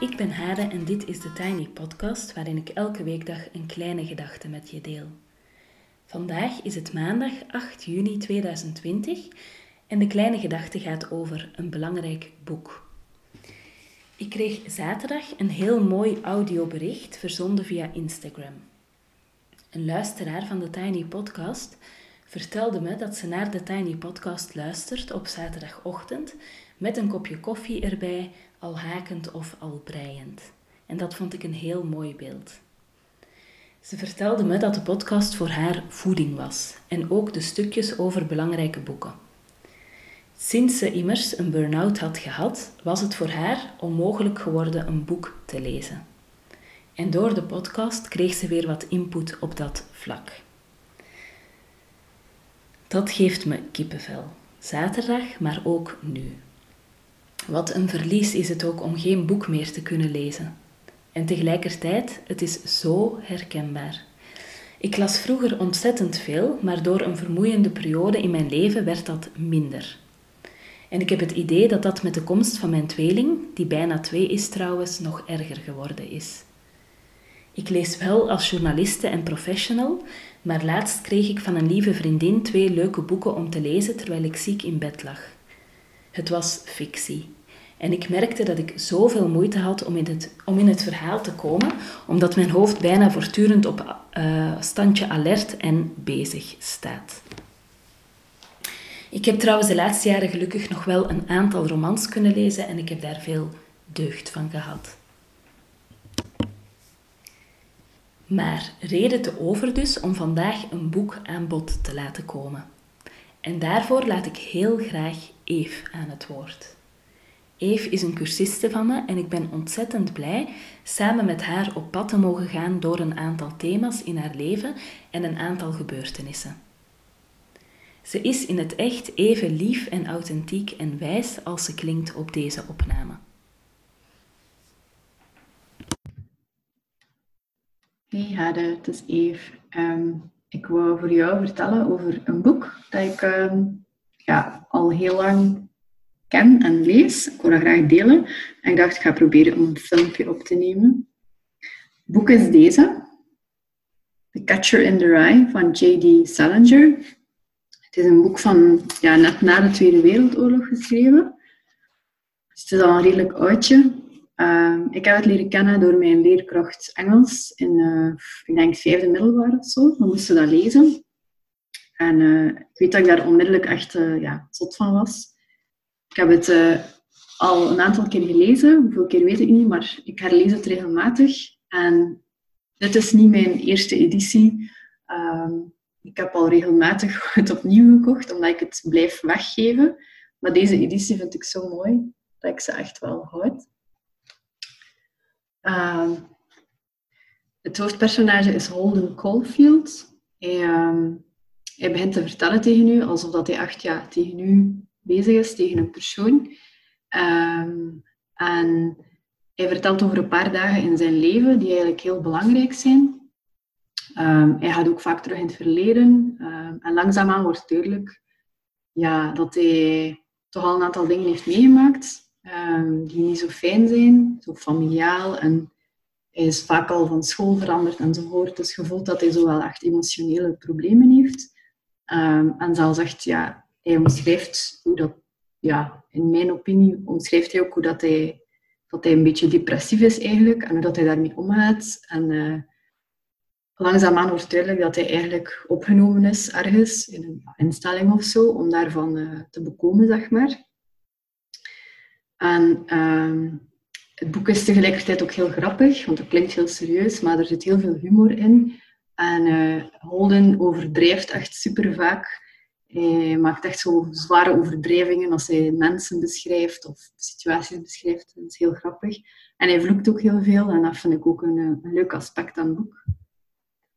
Ik ben Hade en dit is de Tiny Podcast waarin ik elke weekdag een kleine gedachte met je deel. Vandaag is het maandag 8 juni 2020 en de kleine gedachte gaat over een belangrijk boek. Ik kreeg zaterdag een heel mooi audiobericht verzonden via Instagram. Een luisteraar van de Tiny Podcast vertelde me dat ze naar de Tiny Podcast luistert op zaterdagochtend met een kopje koffie erbij, al hakend of al breiend. En dat vond ik een heel mooi beeld. Ze vertelde me dat de podcast voor haar voeding was en ook de stukjes over belangrijke boeken. Sinds ze immers een burn-out had gehad, was het voor haar onmogelijk geworden een boek te lezen. En door de podcast kreeg ze weer wat input op dat vlak. Dat geeft me kippenvel. Zaterdag, maar ook nu. Wat een verlies is het ook om geen boek meer te kunnen lezen. En tegelijkertijd, het is zo herkenbaar. Ik las vroeger ontzettend veel, maar door een vermoeiende periode in mijn leven werd dat minder. En ik heb het idee dat dat met de komst van mijn tweeling, die bijna twee is trouwens, nog erger geworden is. Ik lees wel als journaliste en professional, maar laatst kreeg ik van een lieve vriendin twee leuke boeken om te lezen terwijl ik ziek in bed lag. Het was fictie. En ik merkte dat ik zoveel moeite had om in het, om in het verhaal te komen, omdat mijn hoofd bijna voortdurend op uh, standje alert en bezig staat. Ik heb trouwens de laatste jaren gelukkig nog wel een aantal romans kunnen lezen en ik heb daar veel deugd van gehad. Maar reden te over dus om vandaag een boek aan bod te laten komen. En daarvoor laat ik heel graag Eve aan het woord. Eve is een cursiste van me en ik ben ontzettend blij samen met haar op pad te mogen gaan door een aantal thema's in haar leven en een aantal gebeurtenissen. Ze is in het echt even lief en authentiek en wijs als ze klinkt op deze opname. Hey Hade, het is Eve. Ehm, ik wou voor jou vertellen over een boek dat ik ehm, ja, al heel lang ken en lees. Ik wil dat graag delen. En ik dacht, ik ga proberen om een filmpje op te nemen. Het boek is deze. The Catcher in the Rye van J.D. Salinger. Het is een boek van ja, net na de Tweede Wereldoorlog geschreven. Dus het is al een redelijk oudje. Uh, ik heb het leren kennen door mijn leerkracht Engels in, uh, ik denk, vijfde middelbaar of zo. We moesten dat lezen. En uh, ik weet dat ik daar onmiddellijk echt uh, ja, zot van was. Ik heb het al een aantal keer gelezen. Hoeveel keer weet ik niet, maar ik herlees het regelmatig. En dit is niet mijn eerste editie. Ehm, ik heb al regelmatig het opnieuw gekocht, omdat ik het blijf weggeven. Maar deze editie vind ik zo mooi dat ik ze echt wel houd. Uh, het hoofdpersonage is Holden Caulfield. Hij, uh, hij, begint te vertellen tegen u alsof dat hij echt ja, tegen u bezig is, tegen een persoon. Uh, en hij vertelt over een paar dagen in zijn leven die eigenlijk heel belangrijk zijn. Ehm, hij gaat ook vaak terug in het verleden. en langzaamaan wordt duidelijk ja, dat hij toch al een aantal dingen heeft meegemaakt Ehm, die niet zo fijn zijn, zo familiaal. En hij is vaak al van school veranderd enzovoort. Dus je voelt dat hij zo wel echt emotionele problemen heeft. Um, en zelfs echt, ja, hij omschrijft hoe dat, ja, in mijn opinie, omschrijft hij ook hoe dat hij, dat hij een beetje depressief is eigenlijk en hoe dat hij daarmee omgaat. En uh, langzaamaan wordt duidelijk dat hij eigenlijk opgenomen is ergens, in een instelling of zo, om daarvan uh, te bekomen, zeg maar. En ehm, het boek is tegelijkertijd ook heel grappig, want het klinkt heel serieus, maar er zit heel veel humor in. En uh, Holden overdrijft echt super vaak. Hij maakt echt zo zware overdrijvingen als hij mensen beschrijft of situaties beschrijft. Dat is heel grappig. En hij vloekt ook heel veel en dat vind ik ook een, eh, een leuk aspect aan het boek.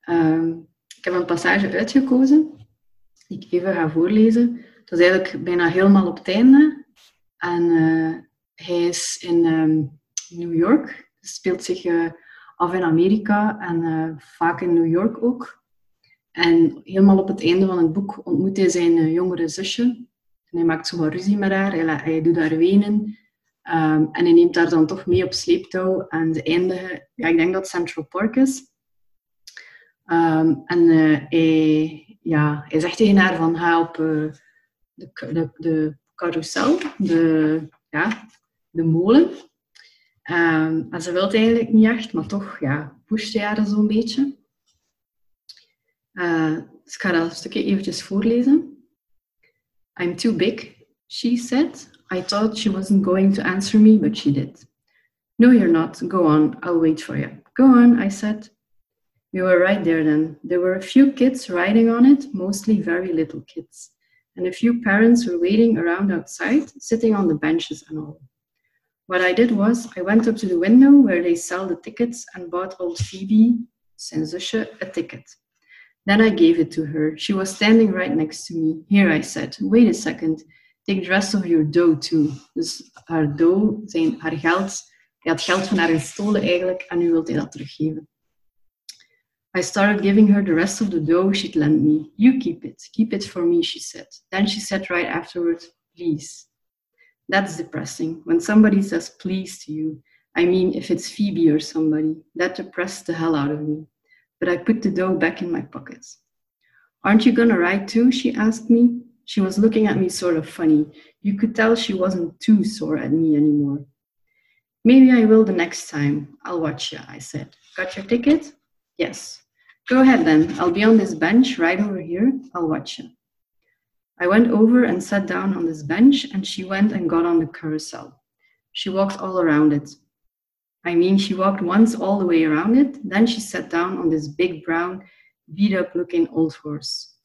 Ehm, ik heb een passage uitgekozen die ik even ga voorlezen. Dat is eigenlijk bijna helemaal op het einde. En hij is in um, New York. Het speelt zich af in Amerika en uh, vaak in New York ook. En helemaal op het einde van het boek ontmoet hij zijn jongere zusje. En hij maakt zo wat ruzie met haar. Hij, hij doet haar wenen. Ehm, en hij neemt haar dan toch mee op sleeptouw en ze eindigen, ja, ik denk dat Central Park is. Ehm, en uh, hij, ja, hij zegt tegen haar van ga op de, de, de carousel, de, ja, de molen. Um, ze wil eigenlijk niet echt, maar toch ja, pusht hij haar zo'n beetje. Uh, dus ik ga dat stukje eventjes voorlezen. I'm too big, she said. I thought she wasn't going to answer me, but she did. No, you're not. Go on. I'll wait for you. Go on, I said. We were right there then. There were a few kids riding on it, mostly very little kids. And a few parents were waiting around outside, sitting on the benches and all. What I did was, I went up to the window where they sell the tickets and bought old Phoebe, zusje, a ticket. Then I gave it to her. She was standing right next to me. Here, I said, wait a second. Take the rest of your dough too. Dus haar dough, zijn, haar geld, hij had geld van haar gestolen eigenlijk en nu wilde hij dat teruggeven. I started giving her the rest of the dough she'd lent me. You keep it. Keep it for me, she said. Then she said right afterward, please. That's depressing. When somebody says please to you, I mean, if it's Phoebe or somebody, that depressed the hell out of me. But I put the dough back in my pockets. Aren't you gonna ride too? She asked me. She was looking at me sort of funny. You could tell she wasn't too sore at me anymore. Maybe I will the next time. I'll watch you, I said. Got your ticket? Yes. Go ahead then. I'll be on this bench right over here. I'll watch you. I went over and sat down on this bench, and she went and got on the carousel. She walked all around it. I mean, she walked once all the way around it, then she sat down on this big brown, beat up looking old horse.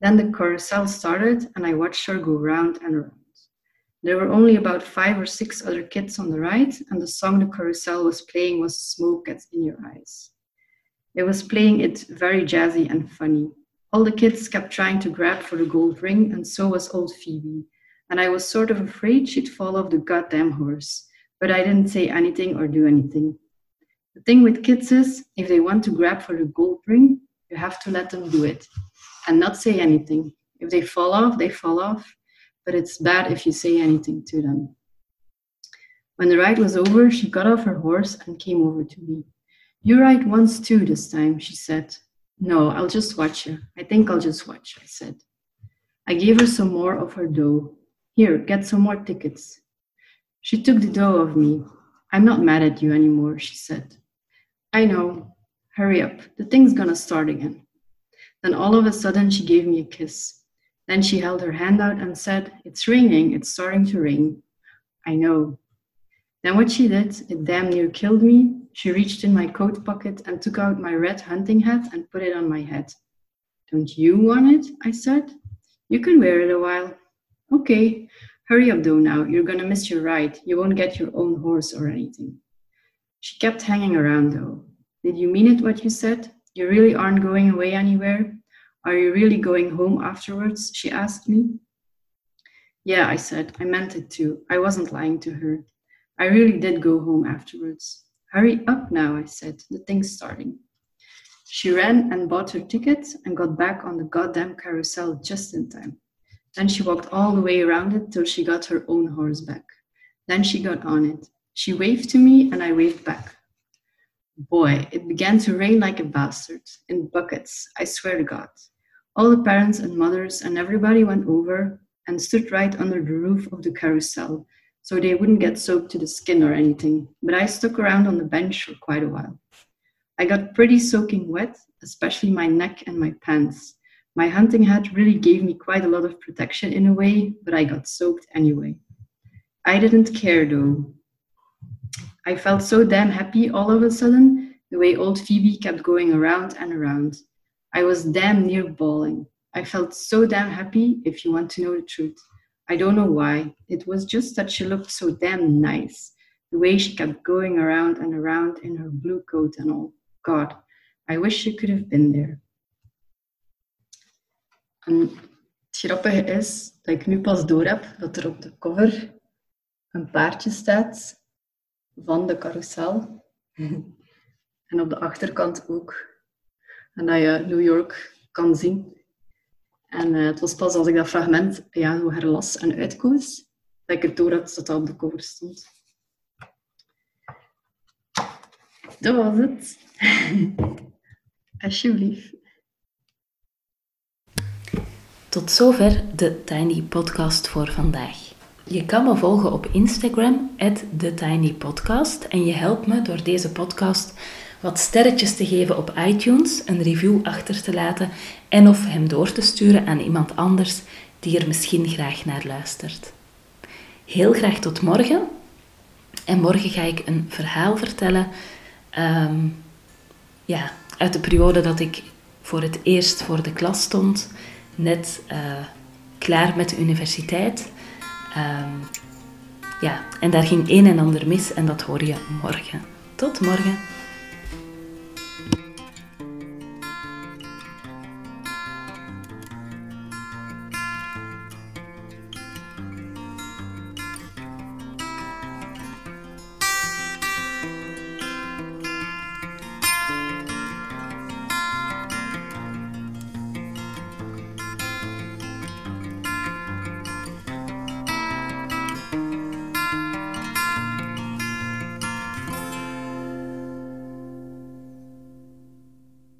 Then the carousel started, and I watched her go round and round. There were only about five or six other kids on the ride, and the song the carousel was playing was Smoke Gets in Your Eyes. It was playing it very jazzy and funny. All the kids kept trying to grab for the gold ring, and so was old Phoebe. And I was sort of afraid she'd fall off the goddamn horse, but I didn't say anything or do anything. The thing with kids is, if they want to grab for the gold ring, you have to let them do it and not say anything. If they fall off, they fall off, but it's bad if you say anything to them. When the ride was over, she got off her horse and came over to me. You ride once too this time, she said. No, I'll just watch you. I think I'll just watch, I said. I gave her some more of her dough. Here, get some more tickets. She took the dough of me. I'm not mad at you anymore, she said. I know. Hurry up. The thing's gonna start again. Then all of a sudden, she gave me a kiss. Then she held her hand out and said, It's raining. It's starting to rain. I know. Then what she did, it damn near killed me, she reached in my coat pocket and took out my red hunting hat and put it on my head. Don't you want it? I said. You can wear it a while. Okay, hurry up though now. You're gonna miss your ride. You won't get your own horse or anything. She kept hanging around though. Did you mean it what you said? You really aren't going away anywhere? Are you really going home afterwards? She asked me. Yeah, I said. I meant it too. I wasn't lying to her. I really did go home afterwards. Hurry up now, I said. The thing's starting. She ran and bought her ticket and got back on the goddamn carousel just in time. Then she walked all the way around it till she got her own horse back. Then she got on it. She waved to me and I waved back. Boy, it began to rain like a bastard, in buckets, I swear to God. All the parents and mothers and everybody went over and stood right under the roof of the carousel so they wouldn't get soaked to the skin or anything, but I stuck around on the bench for quite a while. I got pretty soaking wet, especially my neck and my pants. My hunting hat really gave me quite a lot of protection in a way, but I got soaked anyway. I didn't care though. I felt so damn happy all of a sudden, the way old Phoebe kept going around and around. I was damn near bawling. I felt so damn happy, if you want to know the truth. I don't know why. It was just that she looked so damn nice. The way she kept going around and around in her blue coat and all. God, I wish she could have been there. En het grappige is dat ik nu pas door heb dat er op de cover een paardje staat van de carousel. en op de achterkant ook. En dat je New York kan zien. En eh, het was pas als ik dat fragment ja, zo herlas en uitkoos, dat ik door had dat dat op de cover stond. Dat was het. Alsjeblieft. Tot zover de Tiny Podcast voor vandaag. Je kan me volgen op Instagram, @thetinypodcast. En je helpt me door deze podcast wat sterretjes te geven op iTunes, een review achter te laten en of hem door te sturen aan iemand anders die er misschien graag naar luistert. Heel graag tot morgen. En morgen ga ik een verhaal vertellen ehm, ja, uit de periode dat ik voor het eerst voor de klas stond, net uh, klaar met de universiteit. Um, ja, en daar ging een en ander mis en dat hoor je morgen. Tot morgen.